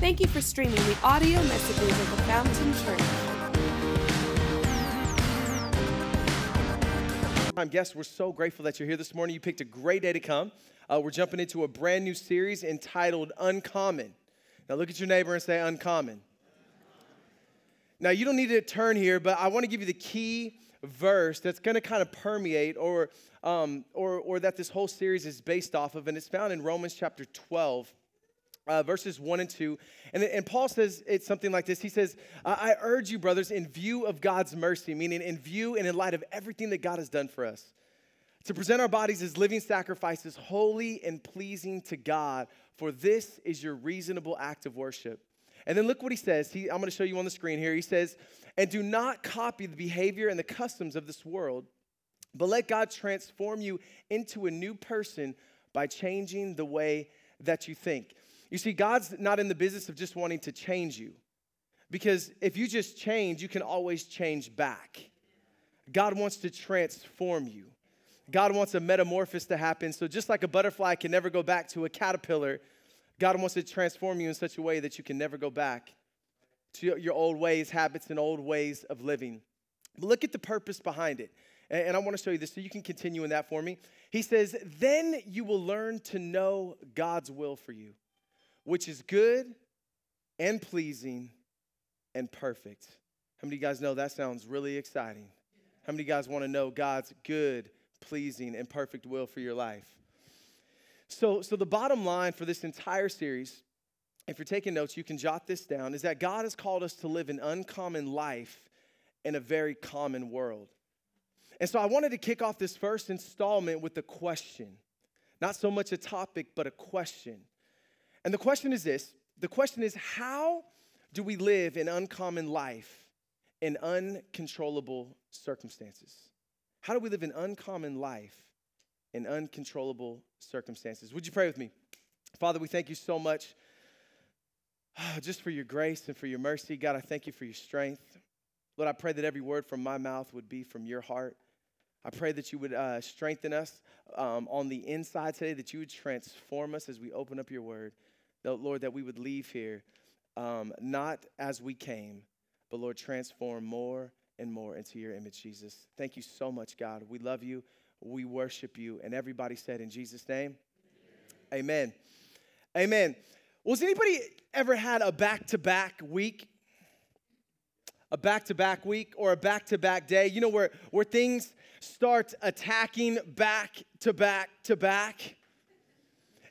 Thank you for streaming the audio messages of the Fountain Church. time guests, we're so grateful that you're here this morning. You picked a great day to come. Uh, we're jumping into a brand new series entitled Uncommon. Now, look at your neighbor and say, Uncommon. Now, you don't need to turn here, but I want to give you the key verse that's going to kind of permeate or, um, or, or that this whole series is based off of, and it's found in Romans chapter 12. Uh, verses 1 and 2. And, and Paul says it's something like this. He says, I urge you, brothers, in view of God's mercy, meaning in view and in light of everything that God has done for us, to present our bodies as living sacrifices, holy and pleasing to God, for this is your reasonable act of worship. And then look what he says. He, I'm going to show you on the screen here. He says, And do not copy the behavior and the customs of this world, but let God transform you into a new person by changing the way that you think. You see, God's not in the business of just wanting to change you. Because if you just change, you can always change back. God wants to transform you. God wants a metamorphosis to happen. So, just like a butterfly can never go back to a caterpillar, God wants to transform you in such a way that you can never go back to your old ways, habits, and old ways of living. But look at the purpose behind it. And I want to show you this so you can continue in that for me. He says, Then you will learn to know God's will for you which is good and pleasing and perfect. How many of you guys know that sounds really exciting? How many of you guys want to know God's good, pleasing, and perfect will for your life? So, so the bottom line for this entire series, if you're taking notes, you can jot this down, is that God has called us to live an uncommon life in a very common world. And so I wanted to kick off this first installment with a question. Not so much a topic, but a question. And the question is this the question is, how do we live an uncommon life in uncontrollable circumstances? How do we live an uncommon life in uncontrollable circumstances? Would you pray with me? Father, we thank you so much just for your grace and for your mercy. God, I thank you for your strength. Lord, I pray that every word from my mouth would be from your heart. I pray that you would uh, strengthen us um, on the inside today, that you would transform us as we open up your word. Lord, that we would leave here um, not as we came, but Lord, transform more and more into your image, Jesus. Thank you so much, God. We love you. We worship you. And everybody said in Jesus' name, Amen. Amen. Well, has anybody ever had a back to back week? A back to back week or a back to back day? You know, where, where things start attacking back to back to back?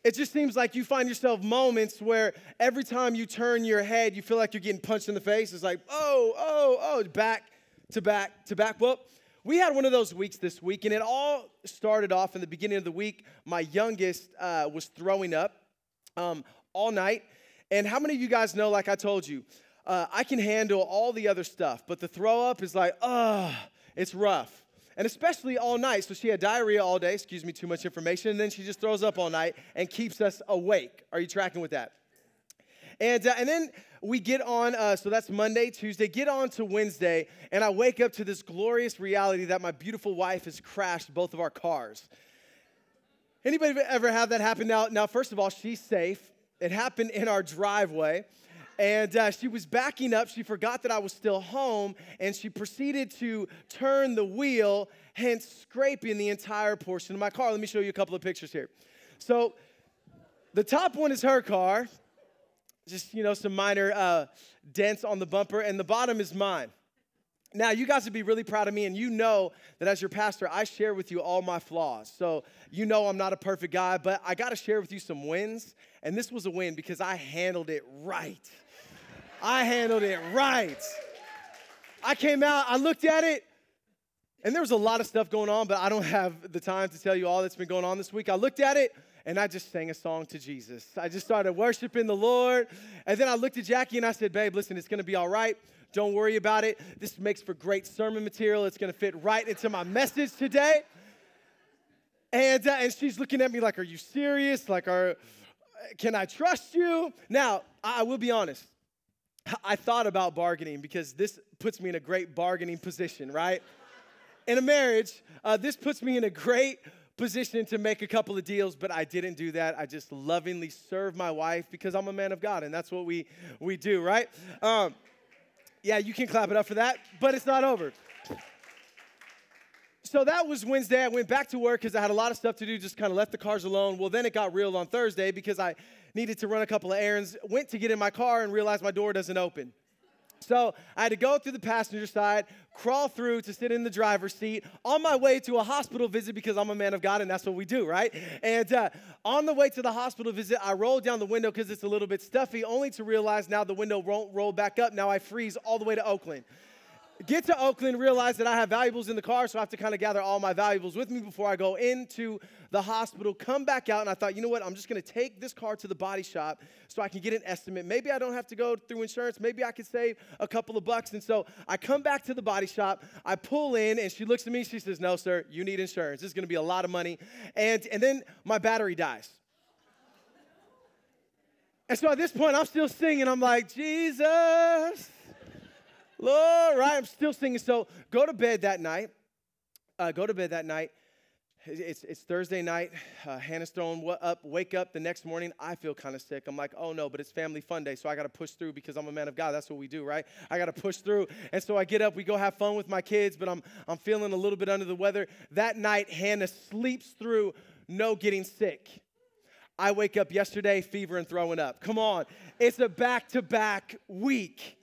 It just seems like you find yourself moments where every time you turn your head, you feel like you're getting punched in the face. It's like, oh, oh, oh, back to back to back. Well, we had one of those weeks this week, and it all started off in the beginning of the week. My youngest uh, was throwing up um, all night. And how many of you guys know, like I told you, uh, I can handle all the other stuff, but the throw up is like, oh, it's rough and especially all night. So she had diarrhea all day, excuse me, too much information, and then she just throws up all night and keeps us awake. Are you tracking with that? And, uh, and then we get on, uh, so that's Monday, Tuesday, get on to Wednesday, and I wake up to this glorious reality that my beautiful wife has crashed both of our cars. Anybody ever have that happen? Now, now, first of all, she's safe. It happened in our driveway and uh, she was backing up. She forgot that I was still home, and she proceeded to turn the wheel, hence scraping the entire portion of my car. Let me show you a couple of pictures here. So, the top one is her car, just you know some minor uh, dents on the bumper, and the bottom is mine. Now, you guys would be really proud of me, and you know that as your pastor, I share with you all my flaws. So, you know I'm not a perfect guy, but I got to share with you some wins. And this was a win because I handled it right. I handled it right. I came out, I looked at it, and there was a lot of stuff going on, but I don't have the time to tell you all that's been going on this week. I looked at it and I just sang a song to Jesus. I just started worshiping the Lord. And then I looked at Jackie and I said, Babe, listen, it's gonna be all right. Don't worry about it. This makes for great sermon material. It's gonna fit right into my message today. And, uh, and she's looking at me like, Are you serious? Like, are, can I trust you? Now, I will be honest. I thought about bargaining because this puts me in a great bargaining position, right? in a marriage, uh, this puts me in a great position to make a couple of deals, but I didn't do that. I just lovingly serve my wife because I'm a man of God, and that's what we we do, right? Um, yeah, you can clap it up for that, but it's not over. So that was Wednesday. I went back to work because I had a lot of stuff to do, just kind of left the cars alone. Well, then it got real on Thursday because I needed to run a couple of errands. Went to get in my car and realized my door doesn't open. So I had to go through the passenger side, crawl through to sit in the driver's seat on my way to a hospital visit because I'm a man of God and that's what we do, right? And uh, on the way to the hospital visit, I rolled down the window because it's a little bit stuffy, only to realize now the window won't roll back up. Now I freeze all the way to Oakland get to Oakland, realize that I have valuables in the car, so I have to kind of gather all my valuables with me before I go into the hospital, come back out, and I thought, you know what, I'm just gonna take this car to the body shop so I can get an estimate. Maybe I don't have to go through insurance, maybe I could save a couple of bucks. And so I come back to the body shop, I pull in, and she looks at me, she says, No, sir, you need insurance. This is gonna be a lot of money. And, and then my battery dies. And so at this point, I'm still singing. I'm like, Jesus, Lord, right? I'm still singing. So go to bed that night. Uh, go to bed that night. It's, it's Thursday night. Uh, Hannah's throwing up. Wake up the next morning. I feel kind of sick. I'm like, oh no, but it's family fun day, so I got to push through because I'm a man of God. That's what we do, right? I got to push through. And so I get up. We go have fun with my kids, but I'm I'm feeling a little bit under the weather. That night, Hannah sleeps through no getting sick. I wake up yesterday, fever and throwing up. Come on, it's a back-to-back week.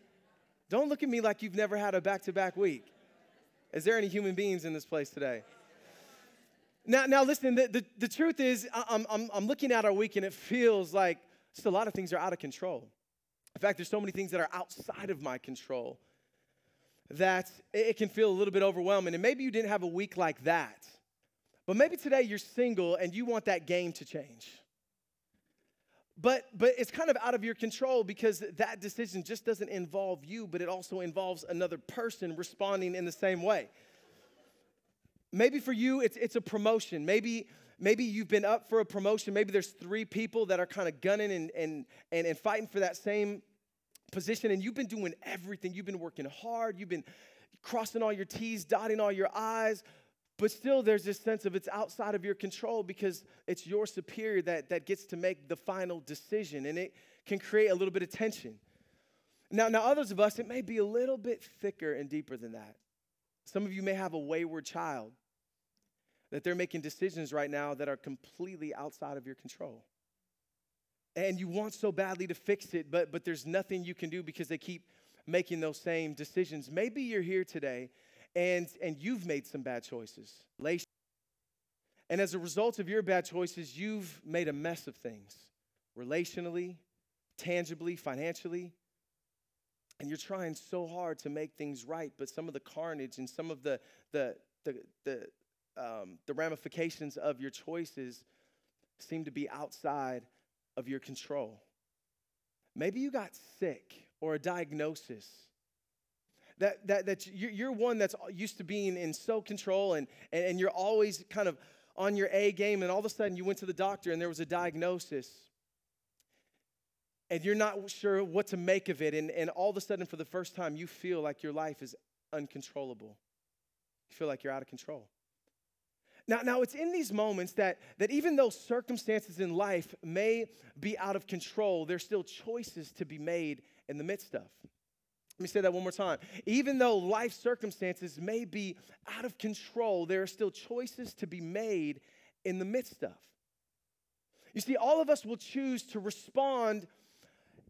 Don't look at me like you've never had a back to back week. Is there any human beings in this place today? Now, now listen, the, the, the truth is, I'm, I'm, I'm looking at our week and it feels like just a lot of things are out of control. In fact, there's so many things that are outside of my control that it can feel a little bit overwhelming. And maybe you didn't have a week like that, but maybe today you're single and you want that game to change. But, but it's kind of out of your control because that decision just doesn't involve you, but it also involves another person responding in the same way. Maybe for you, it's, it's a promotion. Maybe, maybe you've been up for a promotion. Maybe there's three people that are kind of gunning and, and, and, and fighting for that same position, and you've been doing everything. You've been working hard. You've been crossing all your T's, dotting all your I's, but still, there's this sense of it's outside of your control because it's your superior that, that gets to make the final decision, and it can create a little bit of tension. Now, now, others of us, it may be a little bit thicker and deeper than that. Some of you may have a wayward child that they're making decisions right now that are completely outside of your control. And you want so badly to fix it, but, but there's nothing you can do because they keep making those same decisions. Maybe you're here today and, and you've made some bad choices. And as a result of your bad choices, you've made a mess of things relationally, tangibly, financially. And you're trying so hard to make things right, but some of the carnage and some of the, the, the, the, um, the ramifications of your choices seem to be outside of your control. Maybe you got sick or a diagnosis that, that, you're one that's used to being in so control and, and, and you're always kind of on your A game, and all of a sudden you went to the doctor and there was a diagnosis and you're not sure what to make of it. And, and all of a sudden, for the first time, you feel like your life is uncontrollable. You feel like you're out of control. Now, now it's in these moments that, that even though circumstances in life may be out of control, there's still choices to be made in the midst of. Let me say that one more time. Even though life circumstances may be out of control, there are still choices to be made in the midst of. You see, all of us will choose to respond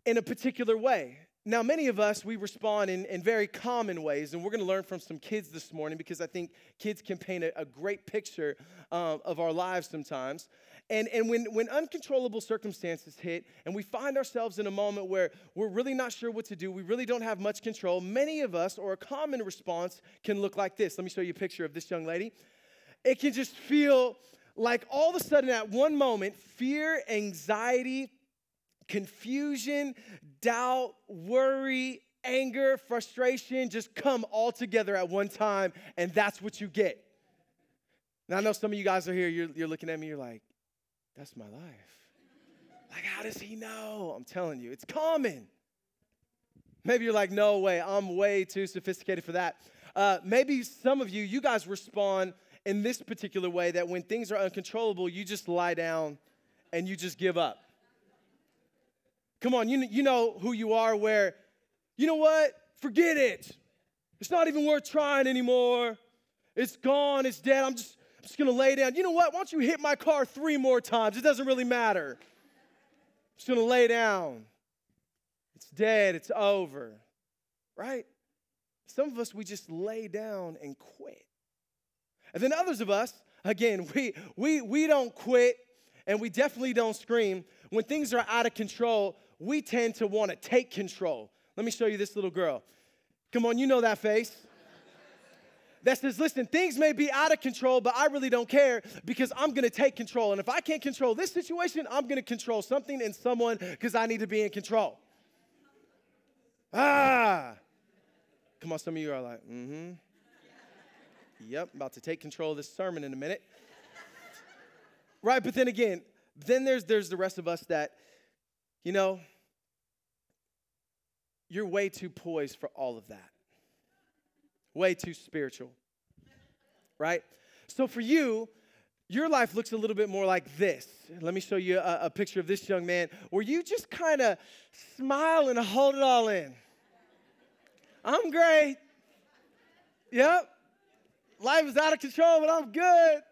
in a particular way. Now, many of us, we respond in, in very common ways, and we're going to learn from some kids this morning because I think kids can paint a, a great picture uh, of our lives sometimes. And, and when, when uncontrollable circumstances hit and we find ourselves in a moment where we're really not sure what to do, we really don't have much control, many of us, or a common response, can look like this. Let me show you a picture of this young lady. It can just feel like all of a sudden, at one moment, fear, anxiety, confusion, doubt, worry, anger, frustration just come all together at one time, and that's what you get. Now, I know some of you guys are here, you're, you're looking at me, you're like, that's my life. Like, how does he know? I'm telling you, it's common. Maybe you're like, no way, I'm way too sophisticated for that. Uh, maybe some of you, you guys respond in this particular way that when things are uncontrollable, you just lie down and you just give up. Come on, you, you know who you are, where, you know what? Forget it. It's not even worth trying anymore. It's gone, it's dead. I'm just, I'm just gonna lay down. You know what? Why don't you hit my car three more times? It doesn't really matter. I'm just gonna lay down. It's dead, it's over, right? Some of us, we just lay down and quit. And then others of us, again, we, we, we don't quit and we definitely don't scream. When things are out of control, we tend to want to take control. Let me show you this little girl. Come on, you know that face. That says, listen, things may be out of control, but I really don't care because I'm gonna take control. And if I can't control this situation, I'm gonna control something and someone because I need to be in control. Ah. Come on, some of you are like, mm hmm. Yep, about to take control of this sermon in a minute. right, but then again, then there's there's the rest of us that, you know, you're way too poised for all of that. Way too spiritual. Right? So for you, your life looks a little bit more like this. Let me show you a, a picture of this young man where you just kind of smile and hold it all in. I'm great. Yep. Life is out of control, but I'm good.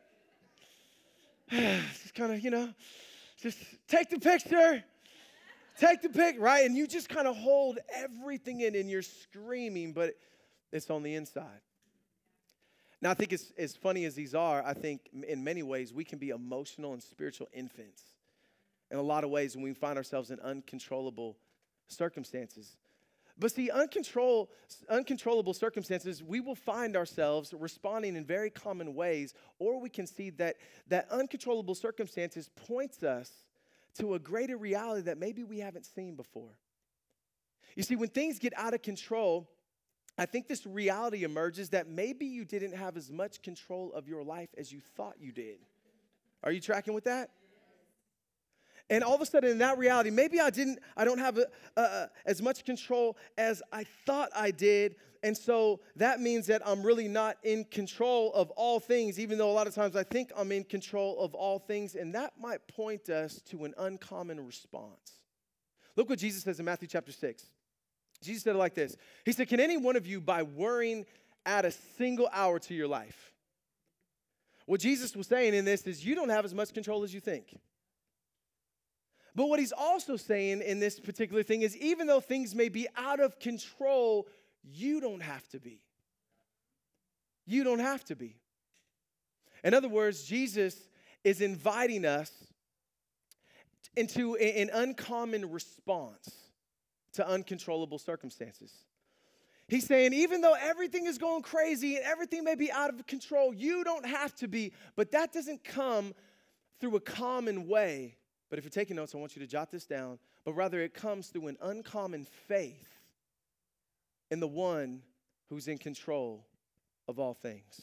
just kind of, you know, just take the picture. Take the pic, right? And you just kind of hold everything in and you're screaming, but it's on the inside. Now, I think it's as funny as these are, I think in many ways we can be emotional and spiritual infants. In a lot of ways, when we find ourselves in uncontrollable circumstances. But see, uncontrol, uncontrollable circumstances, we will find ourselves responding in very common ways, or we can see that, that uncontrollable circumstances points us to a greater reality that maybe we haven't seen before. You see, when things get out of control, I think this reality emerges that maybe you didn't have as much control of your life as you thought you did. Are you tracking with that? And all of a sudden, in that reality, maybe I didn't, I don't have a, as much control as I thought I did. And so that means that I'm really not in control of all things, even though a lot of times I think I'm in control of all things. And that might point us to an uncommon response. Look what Jesus says in Matthew chapter 6. Jesus said it like this He said, Can any one of you, by worrying, add a single hour to your life? What Jesus was saying in this is, you don't have as much control as you think. But what he's also saying in this particular thing is even though things may be out of control, you don't have to be. You don't have to be. In other words, Jesus is inviting us into an uncommon response to uncontrollable circumstances. He's saying, even though everything is going crazy and everything may be out of control, you don't have to be. But that doesn't come through a common way but if you're taking notes, I want you to jot this down. But rather, it comes through an uncommon faith in the one who's in control of all things.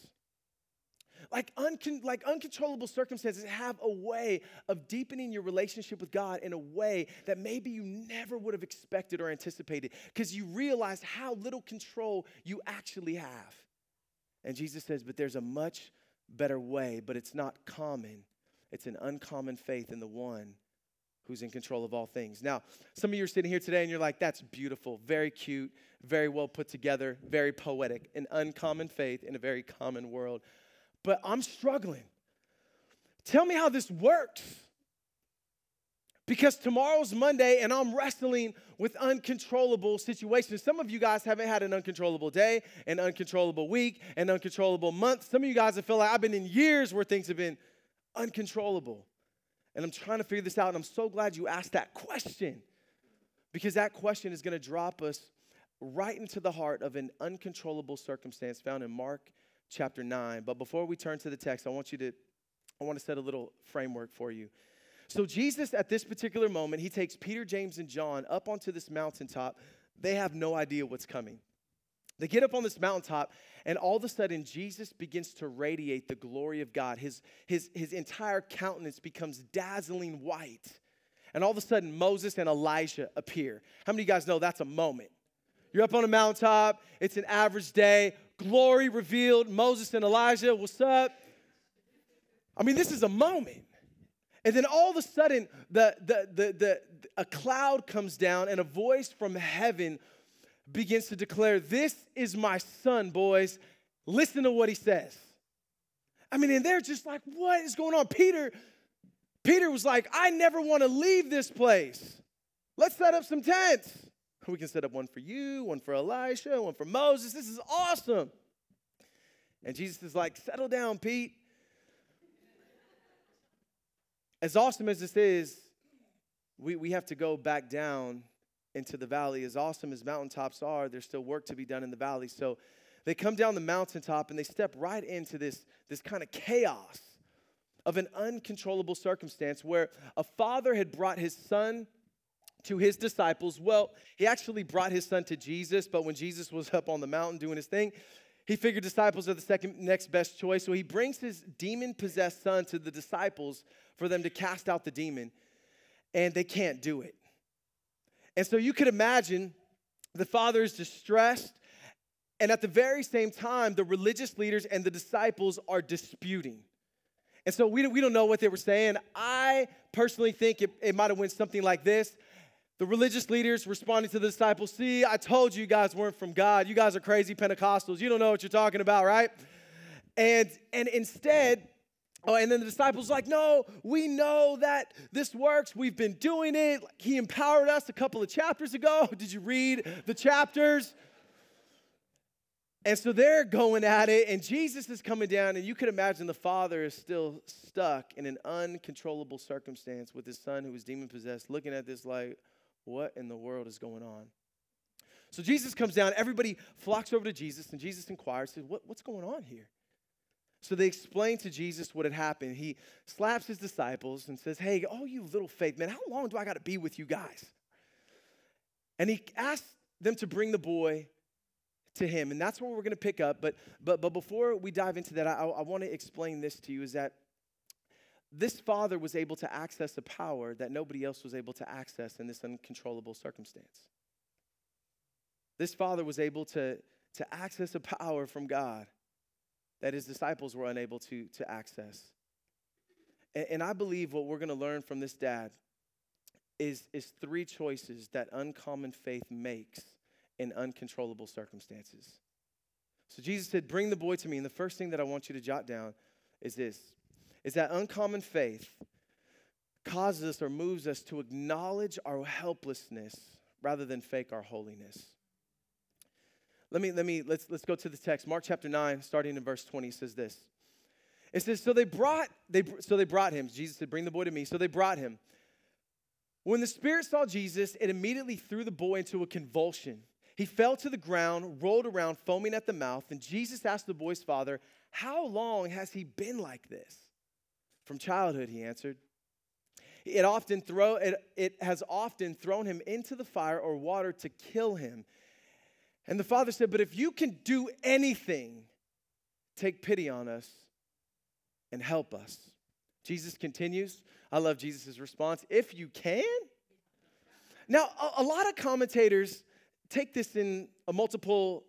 Like, uncon- like uncontrollable circumstances have a way of deepening your relationship with God in a way that maybe you never would have expected or anticipated because you realize how little control you actually have. And Jesus says, but there's a much better way, but it's not common. It's an uncommon faith in the one who's in control of all things. Now, some of you are sitting here today and you're like, that's beautiful, very cute, very well put together, very poetic, an uncommon faith in a very common world. But I'm struggling. Tell me how this works. Because tomorrow's Monday and I'm wrestling with uncontrollable situations. Some of you guys haven't had an uncontrollable day, an uncontrollable week, an uncontrollable month. Some of you guys have felt like I've been in years where things have been uncontrollable. And I'm trying to figure this out, and I'm so glad you asked that question because that question is going to drop us right into the heart of an uncontrollable circumstance found in Mark chapter 9. But before we turn to the text, I want you to I want to set a little framework for you. So Jesus at this particular moment, he takes Peter, James and John up onto this mountaintop. They have no idea what's coming. They get up on this mountaintop, and all of a sudden, Jesus begins to radiate the glory of God. His, his, his entire countenance becomes dazzling white. And all of a sudden, Moses and Elijah appear. How many of you guys know that's a moment? You're up on a mountaintop, it's an average day, glory revealed. Moses and Elijah, what's up? I mean, this is a moment. And then all of a sudden, the, the, the, the, a cloud comes down and a voice from heaven begins to declare, This is my son, boys. Listen to what he says. I mean, and they're just like, What is going on? Peter, Peter was like, I never want to leave this place. Let's set up some tents. We can set up one for you, one for Elisha, one for Moses. This is awesome. And Jesus is like, Settle down, Pete. As awesome as this is, we, we have to go back down into the valley. As awesome as mountaintops are, there's still work to be done in the valley. So they come down the mountaintop and they step right into this, this kind of chaos of an uncontrollable circumstance where a father had brought his son to his disciples. Well, he actually brought his son to Jesus, but when Jesus was up on the mountain doing his thing, he figured disciples are the second next best choice. So he brings his demon possessed son to the disciples for them to cast out the demon, and they can't do it. And so you could imagine the father is distressed, and at the very same time, the religious leaders and the disciples are disputing. And so we don't, we don't know what they were saying. I personally think it, it might have went something like this. The religious leaders responding to the disciples, see, I told you you guys weren't from God. You guys are crazy Pentecostals. You don't know what you're talking about, right? And, and instead, Oh, and then the disciples like, no, we know that this works. We've been doing it. He empowered us a couple of chapters ago. Did you read the chapters? And so they're going at it, and Jesus is coming down, and you can imagine the father is still stuck in an uncontrollable circumstance with his son who is demon possessed, looking at this like, what in the world is going on? So Jesus comes down, everybody flocks over to Jesus, and Jesus inquires, says, what, What's going on here? So they explain to Jesus what had happened. He slaps his disciples and says, Hey, oh, you little faith, man, how long do I got to be with you guys? And he asks them to bring the boy to him. And that's where we're going to pick up. But, but, but before we dive into that, I, I want to explain this to you is that this father was able to access a power that nobody else was able to access in this uncontrollable circumstance. This father was able to, to access a power from God that his disciples were unable to, to access. And, and I believe what we're going to learn from this dad is, is three choices that uncommon faith makes in uncontrollable circumstances. So Jesus said, Bring the boy to me. And the first thing that I want you to jot down is this is that uncommon faith causes us or moves us to acknowledge our helplessness rather than fake our holiness. Let me, let me, let's, let's go to the text. Mark chapter 9, starting in verse 20, says this. It says, So they brought, they, so they brought him. Jesus said, Bring the boy to me. So they brought him. When the spirit saw Jesus, it immediately threw the boy into a convulsion. He fell to the ground, rolled around, foaming at the mouth, and Jesus asked the boy's father, How long has he been like this? From childhood, he answered. It, often throw, it, it has often thrown him into the fire or water to kill him. And the father said, But if you can do anything, take pity on us and help us. Jesus continues. I love Jesus' response. If you can. Now, a, a lot of commentators take this in a multiple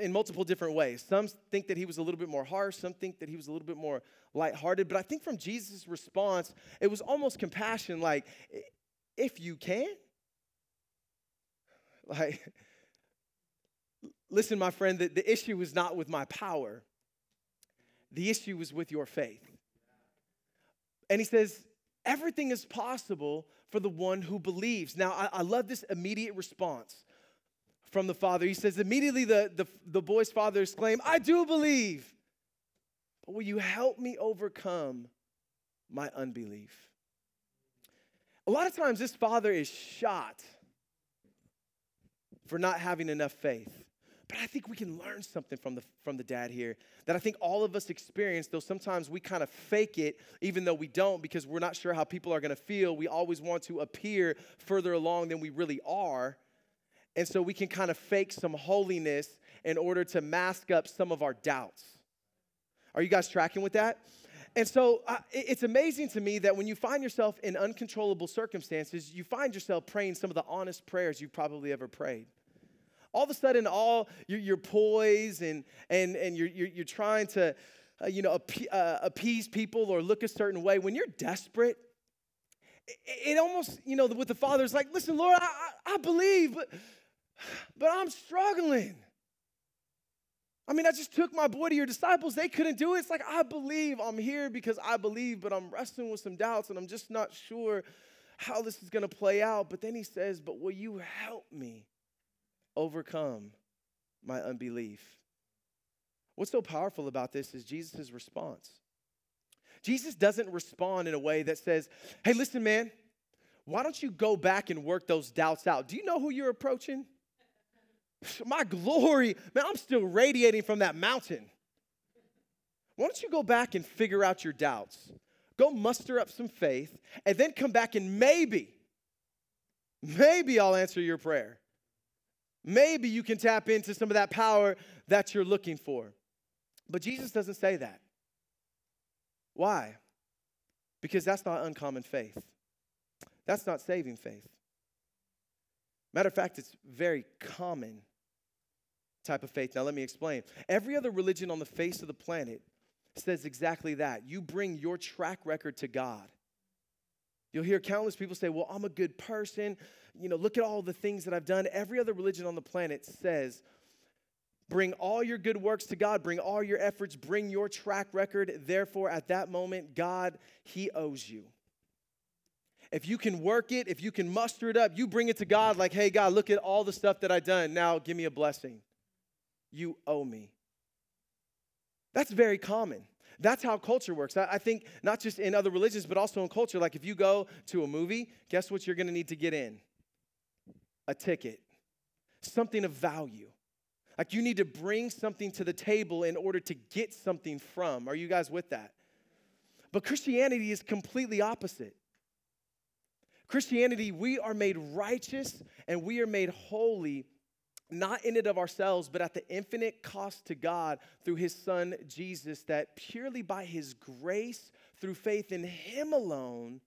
in multiple different ways. Some think that he was a little bit more harsh, some think that he was a little bit more lighthearted, but I think from Jesus' response, it was almost compassion like if you can. Like Listen, my friend, the, issue was not with my power, the issue was with your faith. And he says, everything is possible for the one who believes. Now, I, I love this immediate response from the father. He says, immediately the, the, the boy's father exclaimed, I do believe, but will you help me overcome my unbelief? A lot of times, this father is shot for not having enough faith. But I think we can learn something from the, from the dad here that I think all of us experience, though sometimes we kind of fake it, even though we don't, because we're not sure how people are going to feel. We always want to appear further along than we really are. And so we can kind of fake some holiness in order to mask up some of our doubts. Are you guys tracking with that? And so uh, it's amazing to me that when you find yourself in uncontrollable circumstances, you find yourself praying some of the honest prayers you've probably ever prayed all of a sudden all your, your poise and, and, and you're, you're, you're trying to, uh, you know, uh, appease people or look a certain way. When you're desperate, it, it almost, you know, with the father, it's like, listen, Lord, I, I, I believe, but, but I'm struggling. I mean, I just took my boy to your disciples. They couldn't do it. It's like, I believe I'm here because I believe, but I'm wrestling with some doubts and I'm just not sure how this is going to play out. But then he says, But will you help me overcome my unbelief? What's so powerful about this is Jesus' response. Jesus doesn't respond in a way that says, Hey, listen, man, why don't you go back and work those doubts out? Do you know who you're approaching? My glory, man, I'm still radiating from that mountain. Why don't you go back and figure out your doubts? Go muster up some faith and then come back and maybe, maybe I'll answer your prayer. Maybe you can tap into some of that power that you're looking for. But Jesus doesn't say that. Why? Because that's not uncommon faith. That's not saving faith. Matter of fact, it's very common type of faith. Now, let me explain. Every other religion on the face of the planet says exactly that. You bring your track record to God. You'll hear countless people say, Well, I'm a good person. You know, look at all the things that I've done. Every other religion on the planet says, Bring all your good works to God, bring all your efforts, bring your track record. Therefore, at that moment, God, He owes you. If you can work it, if you can muster it up, you bring it to God like, hey, God, look at all the stuff that I've done. Now give me a blessing. You owe me. That's very common. That's how culture works. I think not just in other religions, but also in culture. Like if you go to a movie, guess what you're gonna need to get in? A ticket, something of value. Like you need to bring something to the table in order to get something from. Are you guys with that? But Christianity is completely opposite. Christianity, we are made righteous and we are made holy not in it of ourselves, but at the infinite cost to God through his son Jesus, that purely by his grace, through faith in him alone,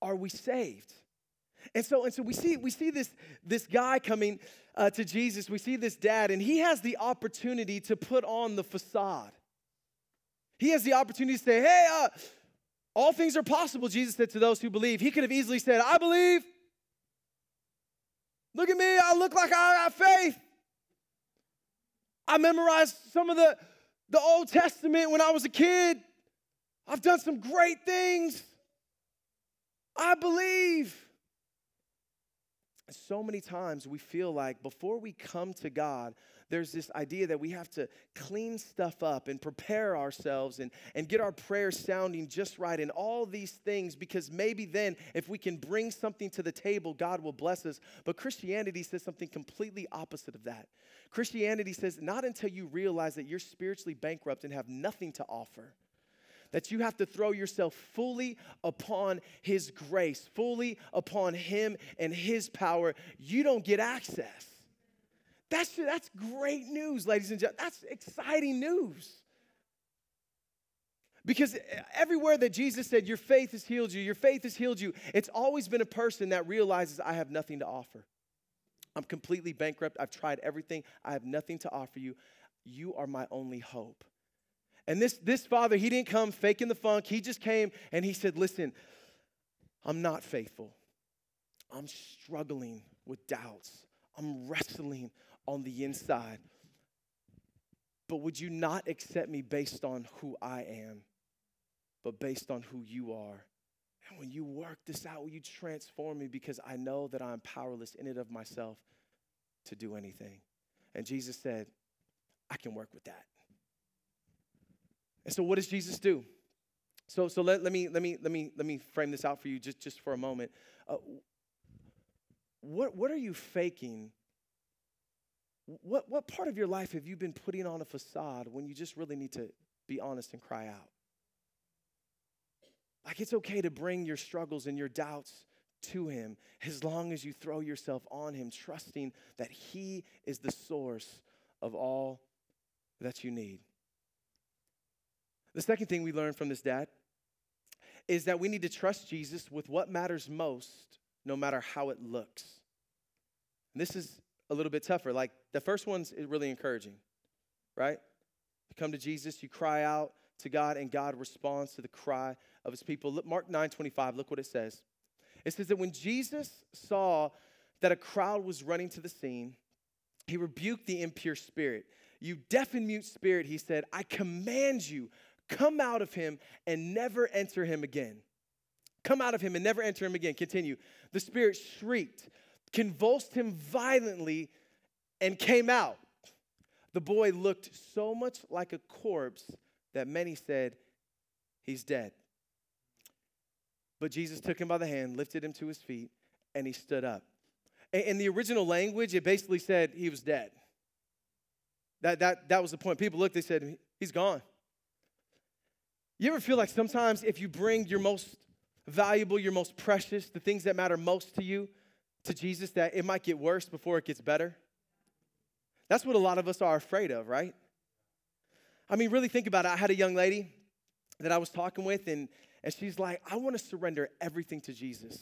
are we saved. And so, and so we see we see this, this guy coming uh, to Jesus. We see this dad, and he has the opportunity to put on the facade. He has the opportunity to say, "Hey, uh, all things are possible." Jesus said to those who believe. He could have easily said, "I believe." Look at me, I look like I got faith. I memorized some of the, the Old Testament when I was a kid. I've done some great things. I believe. So many times we feel like before we come to God, there's this idea that we have to clean stuff up and prepare ourselves and, and get our prayers sounding just right and all these things because maybe then if we can bring something to the table, God will bless us. But Christianity says something completely opposite of that. Christianity says not until you realize that you're spiritually bankrupt and have nothing to offer that you have to throw yourself fully upon His grace, fully upon Him and His power, you don't get access. That's, that's great news, ladies and gentlemen. That's exciting news. Because everywhere that Jesus said, Your faith has healed you, your faith has healed you, it's always been a person that realizes, I have nothing to offer. I'm completely bankrupt. I've tried everything. I have nothing to offer you. You are my only hope. And this, this father, he didn't come faking the funk. He just came and he said, Listen, I'm not faithful. I'm struggling with doubts. I'm wrestling on the inside. But would you not accept me based on who I am, but based on who you are? And when you work this out, will you transform me because I know that I'm powerless in and of myself to do anything? And Jesus said, I can work with that. And so what does Jesus do? So, so let, let, me, let, me, let, me, let me frame this out for you just, just for a moment. Uh, what, what are you faking what, what part of your life have you been putting on a facade when you just really need to be honest and cry out? Like it's okay to bring your struggles and your doubts to Him as long as you throw yourself on Him, trusting that He is the source of all that you need. The second thing we learn from this dad is that we need to trust Jesus with what matters most, no matter how it looks. And this is a little bit tougher. Like the first one's really encouraging, right? You come to Jesus, you cry out to God, and God responds to the cry of his people. Look, Mark 9 25, look what it says. It says that when Jesus saw that a crowd was running to the scene, he rebuked the impure spirit. You deaf and mute spirit, he said, I command you, come out of him and never enter him again. Come out of him and never enter him again. Continue. The spirit shrieked, convulsed him violently, and came out. The boy looked so much like a corpse that many said, He's dead. But Jesus took him by the hand, lifted him to his feet, and he stood up. In the original language, it basically said he was dead. That, that, that was the point. People looked, they said, He's gone. You ever feel like sometimes if you bring your most valuable, your most precious, the things that matter most to you to Jesus, that it might get worse before it gets better? That's what a lot of us are afraid of, right? I mean, really think about it. I had a young lady that I was talking with, and, and she's like, I want to surrender everything to Jesus,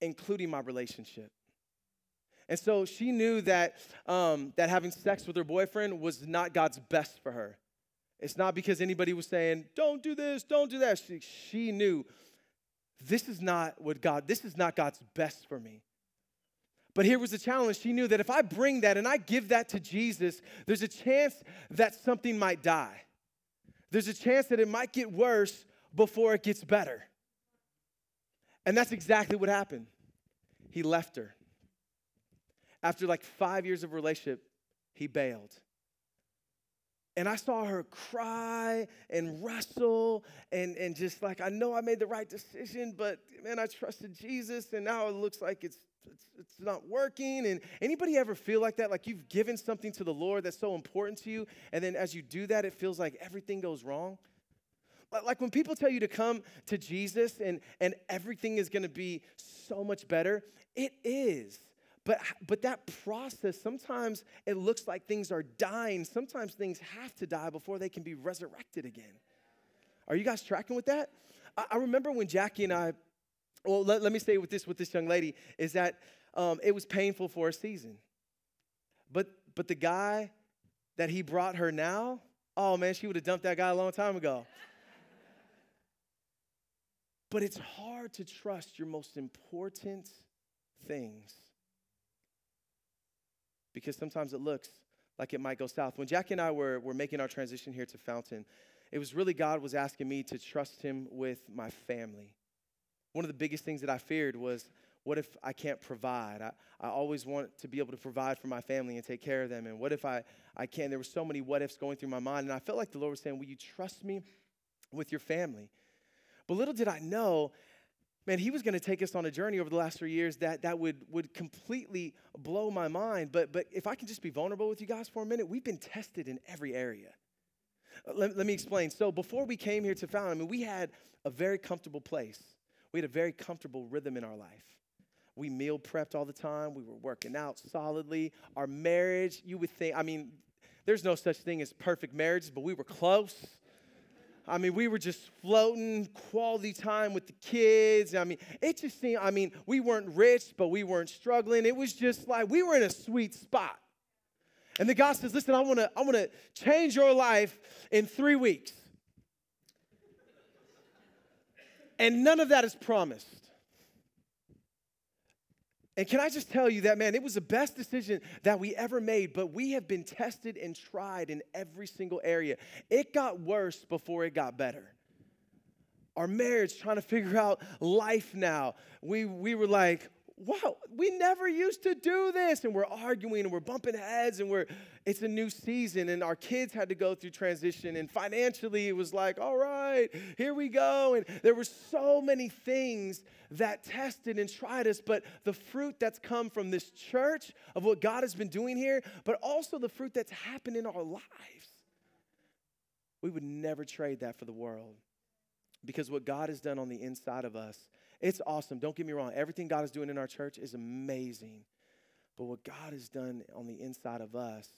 including my relationship. And so she knew that, um, that having sex with her boyfriend was not God's best for her. It's not because anybody was saying, don't do this, don't do that. She, she knew this is not what God, this is not God's best for me. But here was the challenge. She knew that if I bring that and I give that to Jesus, there's a chance that something might die. There's a chance that it might get worse before it gets better. And that's exactly what happened. He left her. After like five years of relationship, he bailed. And I saw her cry and wrestle and, and just like, I know I made the right decision, but man, I trusted Jesus, and now it looks like it's, it's, it's not working. And anybody ever feel like that? Like you've given something to the Lord that's so important to you, and then as you do that, it feels like everything goes wrong? Like when people tell you to come to Jesus and, and everything is gonna be so much better, it is. But, but that process, sometimes it looks like things are dying. Sometimes things have to die before they can be resurrected again. Are you guys tracking with that? I, I remember when Jackie and I, well, let, let me say with this with this young lady, is that um, it was painful for a season. But but the guy that he brought her now, oh man, she would have dumped that guy a long time ago. but it's hard to trust your most important things because sometimes it looks like it might go south. When Jackie and I were, were making our transition here to Fountain, it was really God was asking me to trust Him with my family. One of the biggest things that I feared was what if I can't provide? I, I always want to be able to provide for my family and take care of them. And what if I, I can't? There were so many what ifs going through my mind. And I felt like the Lord was saying, Will you trust me with your family? But little did I know man, he was going to take us on a journey over the last three years that, that would, would completely blow my mind. But, but if I can just be vulnerable with you guys for a minute, we've been tested in every area. Uh, let, let me explain. So before we came here to Fountain, I mean, we had a very comfortable place. We had a very comfortable rhythm in our life. We meal prepped all the time. We were working out solidly. Our marriage, you would think, I mean, there's no such thing as perfect marriages, but we were close. I mean, we were just floating, quality time with the kids. I mean, it just seemed, I mean, we weren't rich, but we weren't struggling. It was just like we were in a sweet spot. And the God says, listen, I wanna, I wanna change your life in three weeks. And none of that is promised. And can I just tell you that, man, it was the best decision that we ever made, but we have been tested and tried in every single area. It got worse before it got better. Our marriage, trying to figure out life now, we, we were like, wow, we never used to do this. And we're arguing and we're bumping heads and we're, it's a new season and our kids had to go through transition. And financially, it was like, all right, here we go. And there were so many things that tested and tried us. But the fruit that's come from this church of what God has been doing here, but also the fruit that's happened in our lives, we would never trade that for the world. Because what God has done on the inside of us it's awesome. Don't get me wrong. Everything God is doing in our church is amazing. But what God has done on the inside of us,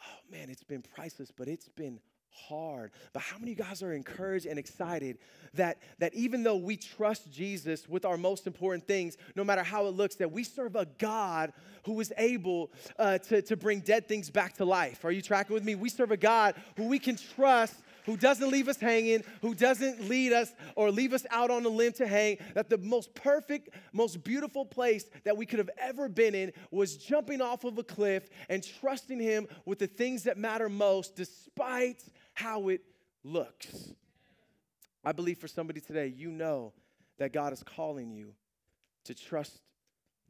oh man, it's been priceless, but it's been hard. But how many of you guys are encouraged and excited that, that even though we trust Jesus with our most important things, no matter how it looks, that we serve a God who is able uh, to, to bring dead things back to life? Are you tracking with me? We serve a God who we can trust who doesn't leave us hanging, who doesn't lead us or leave us out on a limb to hang, that the most perfect, most beautiful place that we could have ever been in was jumping off of a cliff and trusting Him with the things that matter most, despite how it looks. I believe for somebody today, you know that God is calling you to trust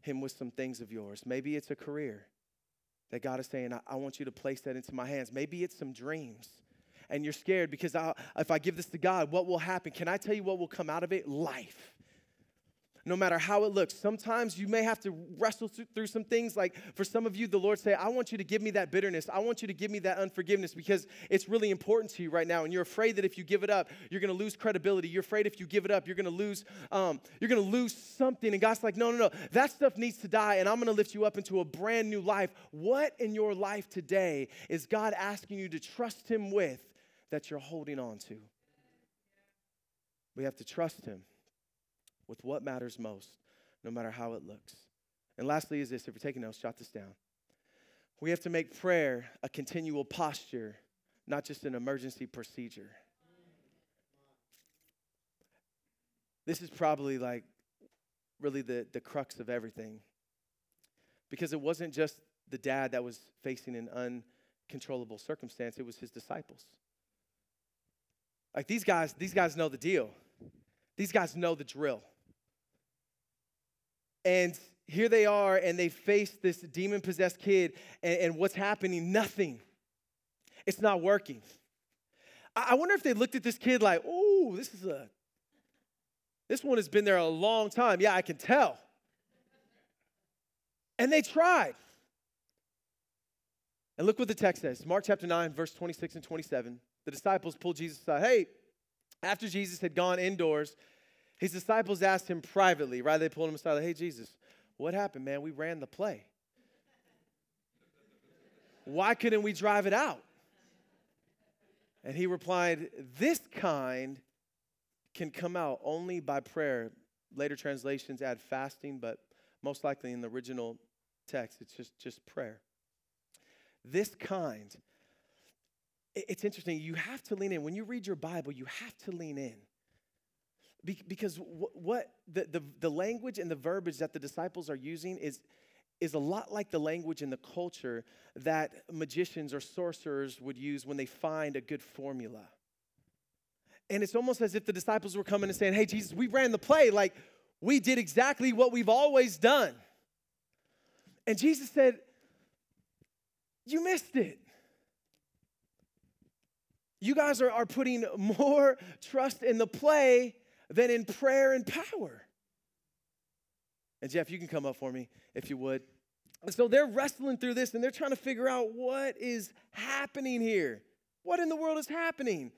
Him with some things of yours. Maybe it's a career that God is saying, I, I want you to place that into my hands. Maybe it's some dreams and you're scared because I, if I give this to God, what will happen? Can I tell you what will come out of it? Life. No matter how it looks, sometimes you may have to wrestle through some things. Like for some of you, the Lord say, "I want you to give me that bitterness. I want you to give me that unforgiveness because it's really important to you right now." And you're afraid that if you give it up, you're going to lose credibility. You're afraid if you give it up, you're going to lose. Um, you're going to lose something. And God's like, "No, no, no. That stuff needs to die, and I'm going to lift you up into a brand new life." What in your life today is God asking you to trust Him with? That you're holding on to. We have to trust Him with what matters most, no matter how it looks. And lastly, is this if you're taking notes, jot this down. We have to make prayer a continual posture, not just an emergency procedure. This is probably like really the, the crux of everything. Because it wasn't just the dad that was facing an uncontrollable circumstance, it was his disciples. Like these guys, these guys know the deal. These guys know the drill. And here they are, and they face this demon possessed kid, and, and, what's happening? Nothing. It's not working. I, I wonder if they looked at this kid like, oh, this is a, this one has been there a long time. Yeah, I can tell. And they tried. And look what the text says Mark chapter 9, verse 26 and 27 the disciples pulled Jesus aside. Hey, after Jesus had gone indoors, his disciples asked him privately, right? They pulled him aside, like, hey, Jesus, what happened, man? We ran the play. Why couldn't we drive it out? And he replied, This kind can come out only by prayer. Later translations add fasting, but most likely in the original text, it's just, just prayer. This kind it's interesting. You have to lean in. When you read your Bible, you have to lean in. Be- because what, what the, the, the language and the verbiage that the disciples are using is, is a lot like the language and the culture that magicians or sorcerers would use when they find a good formula. And it's almost as if the disciples were coming and saying, Hey, Jesus, we ran the play. Like, we did exactly what we've always done. And Jesus said, You missed it. You guys are, are putting more trust in the play than in prayer and power. And Jeff, you can come up for me if you would. So they're wrestling through this and they're trying to figure out what is happening here. What in the world is happening?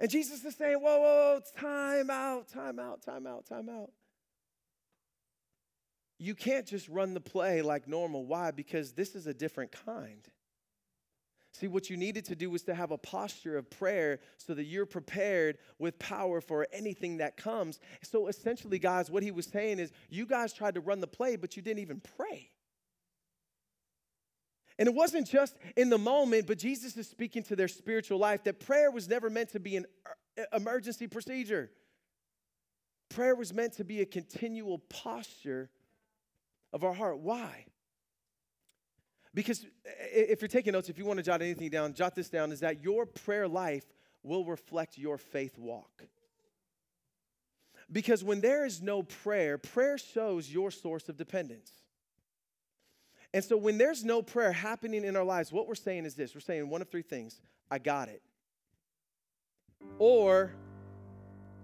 And Jesus is saying, whoa, whoa, whoa, time out, time out, time out, time out. You can't just run the play like normal. Why? Because this is a different kind. See, what you needed to do was to have a posture of prayer so that you're prepared with power for anything that comes. So essentially, guys, what he was saying is you guys tried to run the play, but you didn't even pray. And it wasn't just in the moment, but Jesus is speaking to their spiritual life that prayer was never meant to be an uh, emergency procedure. Prayer was meant to be a continual posture of our heart. Why? Because eh, eh, if you're taking notes, if you want to jot anything down, jot this down is that your prayer life will reflect your faith walk. Because when there is no prayer, prayer shows your source of dependence. And so when there's no prayer happening in our lives, what we're saying is this we're saying one of three things I got it. Or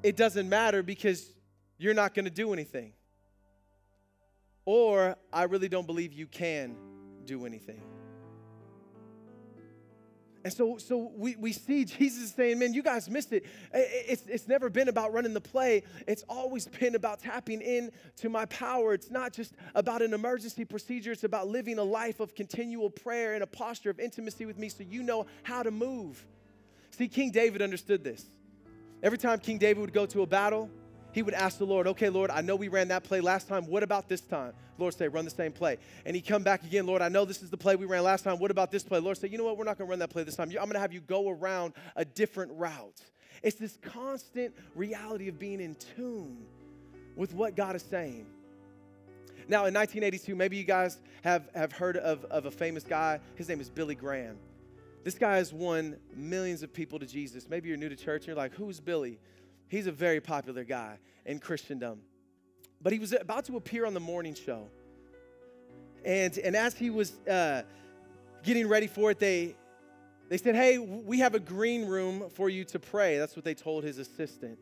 it doesn't matter because you're not going to do anything. Or I really don't believe you can do anything. And so, so we, we see Jesus saying, Man, you guys missed it. It's, it's never been about running the play, it's always been about tapping in to my power. It's not just about an emergency procedure, it's about living a life of continual prayer and a posture of intimacy with me so you know how to move. See, King David understood this. Every time King David would go to a battle, he would ask the Lord, okay, Lord, I know we ran that play last time. What about this time? Lord say, run the same play. And he'd come back again, Lord, I know this is the play we ran last time. What about this play? Lord say, you know what? We're not going to run that play this time. I'm going to have you go around a different route. It's this constant reality of being in tune with what God is saying. Now, in 1982, maybe you guys have, have heard of, of a famous guy. His name is Billy Graham. This guy has won millions of people to Jesus. Maybe you're new to church and you're like, who's Billy? He's a very popular guy in Christendom. But he was about to appear on the morning show. And, and as he was uh, getting ready for it, they, they said, Hey, we have a green room for you to pray. That's what they told his assistant.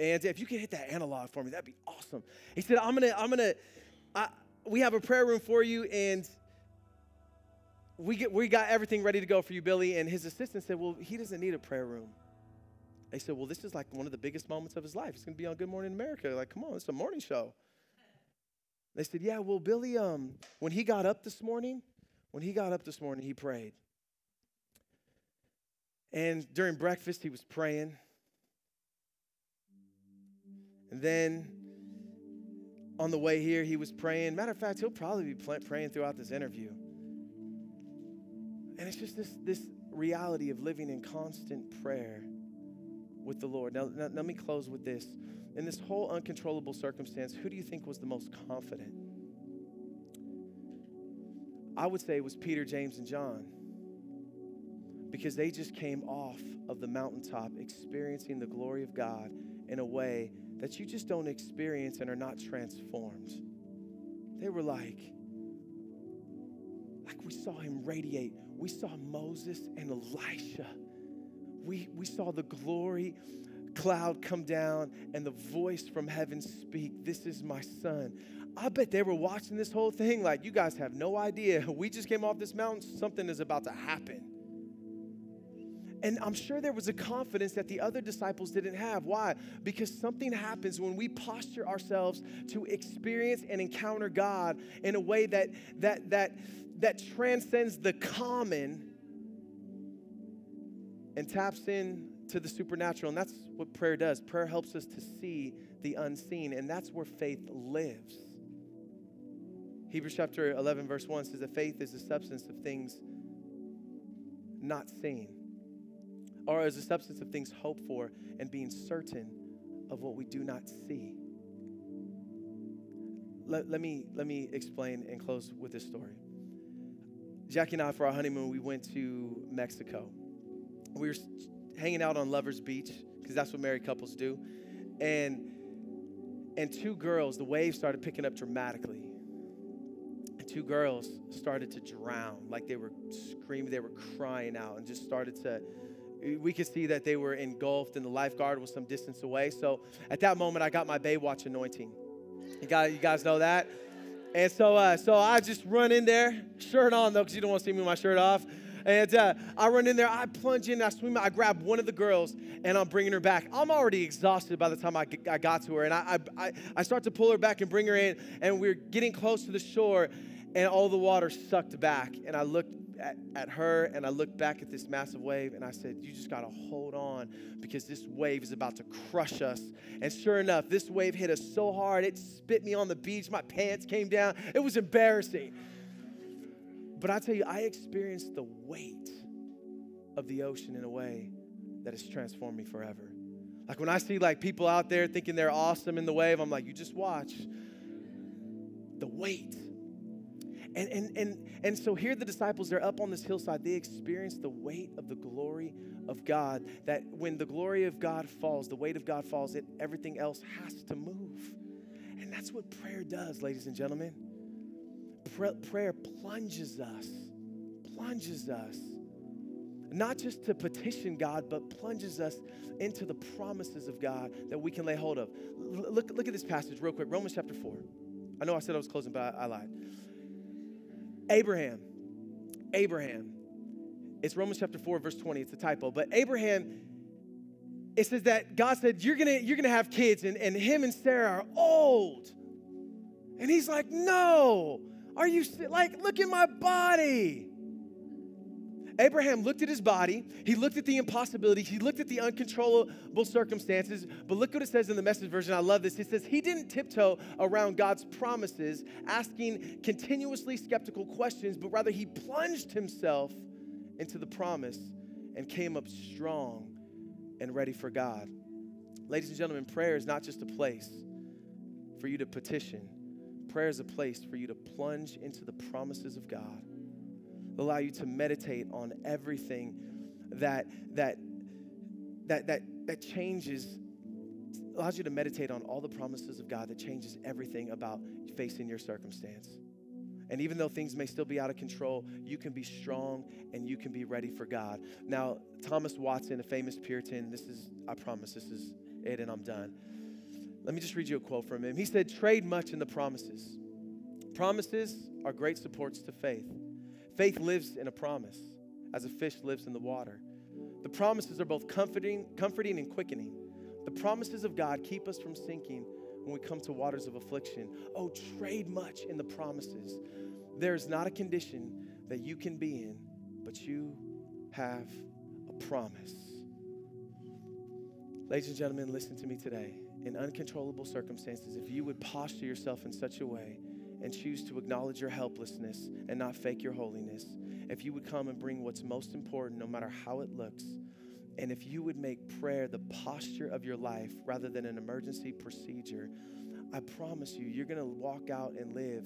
And if you could hit that analog for me, that'd be awesome. He said, I'm gonna, I'm gonna, I, we have a prayer room for you, and we get we got everything ready to go for you, Billy. And his assistant said, Well, he doesn't need a prayer room. They said, Well, this is like one of the biggest moments of his life. It's going to be on Good Morning America. Like, come on, it's a morning show. They said, Yeah, well, Billy, um, when he got up this morning, when he got up this morning, he prayed. And during breakfast, he was praying. And then on the way here, he was praying. Matter of fact, he'll probably be praying throughout this interview. And it's just this, this reality of living in constant prayer with the Lord. Now, now, let me close with this. In this whole uncontrollable circumstance, who do you think was the most confident? I would say it was Peter, James, and John because they just came off of the mountaintop experiencing the glory of God in a way that you just don't experience and are not transformed. They were like, like we saw him radiate. We saw Moses and Elisha we, we saw the glory cloud come down and the voice from heaven speak, This is my son. I bet they were watching this whole thing like, You guys have no idea. We just came off this mountain, something is about to happen. And I'm sure there was a confidence that the other disciples didn't have. Why? Because something happens when we posture ourselves to experience and encounter God in a way that that that that transcends the common and taps in to the supernatural. And that's what prayer does. Prayer helps us to see the unseen, and that's where faith lives. Hebrews chapter 11, verse 1 says that faith is the substance of things not seen, or as the substance of things hoped for, and being certain of what we do not see. Let, let, me, let me explain and close with this story. Jackie and I, for our honeymoon, we went to Mexico we were hanging out on Lovers Beach because that's what married couples do, and and two girls, the waves started picking up dramatically. And two girls started to drown, like they were screaming, they were crying out, and just started to. We could see that they were engulfed, and the lifeguard was some distance away. So at that moment, I got my Baywatch anointing. You got, you guys know that. And so, uh, so I just run in there, shirt on though, because you don't want to see me with my shirt off. And uh, I run in there, I plunge in, I swim, I grab one of the girls, and I'm bringing her back. I'm already exhausted by the time I, I got to her. And I, I, I start to pull her back and bring her in, and we're getting close to the shore, and all the water sucked back. And I looked at, at her and I looked back at this massive wave and I said, You just got to hold on because this wave is about to crush us. And sure enough, this wave hit us so hard, it spit me on the beach. My pants came down. It was embarrassing. But I tell you, I experienced the weight of the ocean in a way that has transformed me forever. Like when I see like people out there thinking they're awesome in the wave, I'm like, you just watch. The weight. And and and and so here the disciples, they're up on this hillside. They experience the weight of the glory of God. That when the glory of God falls, the weight of God falls, it everything else has to move. And that's what prayer does, ladies and gentlemen prayer plunges us, plunges us, not just to petition God, but plunges us into the promises of God that we can lay hold of. Look, look at this passage real quick Romans chapter 4. I know I said I was closing, but I, I lied. Abraham, Abraham. It's Romans chapter 4, verse 20. It's a typo. But Abraham, it says that God said, You're gonna, you're gonna have kids, and, and him and Sarah are old. And he's like, No, are you like, look at my body? Abraham looked at his body, he looked at the impossibility, he looked at the uncontrollable circumstances. But look what it says in the message version. I love this. It says, He didn't tiptoe around God's promises, asking continuously skeptical questions, but rather he plunged himself into the promise and came up strong and ready for God. Ladies and gentlemen, prayer is not just a place for you to petition, prayer is a place for you to plunge into the promises of God allow you to meditate on everything that that that that that changes allows you to meditate on all the promises of God that changes everything about facing your circumstance. And even though things may still be out of control, you can be strong and you can be ready for God. Now, Thomas Watson, a famous Puritan, this is, I promise, this is it and I'm done. Let me just read you a quote from him. He said, Trade much in the promises. Promises are great supports to faith. Faith lives in a promise, as a fish lives in the water. The promises are both comforting, comforting and quickening. The promises of God keep us from sinking when we come to waters of affliction. Oh, trade much in the promises. There is not a condition that you can be in, but you have a promise. Ladies and gentlemen, listen to me today. In uncontrollable circumstances, if you would posture yourself in such a way and choose to acknowledge your helplessness and not fake your holiness, if you would come and bring what's most important, no matter how it looks, and if you would make prayer the posture of your life rather than an emergency procedure, I promise you, you're to walk out and live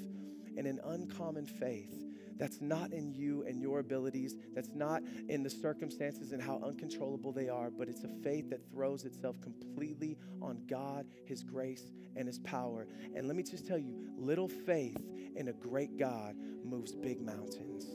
in an uncommon faith that's not in you and your abilities, that's not in the circumstances and how uncontrollable they are, but it's a faith that throws itself completely on God, His grace, and His power. And let me just tell you little faith in a great God moves big mountains.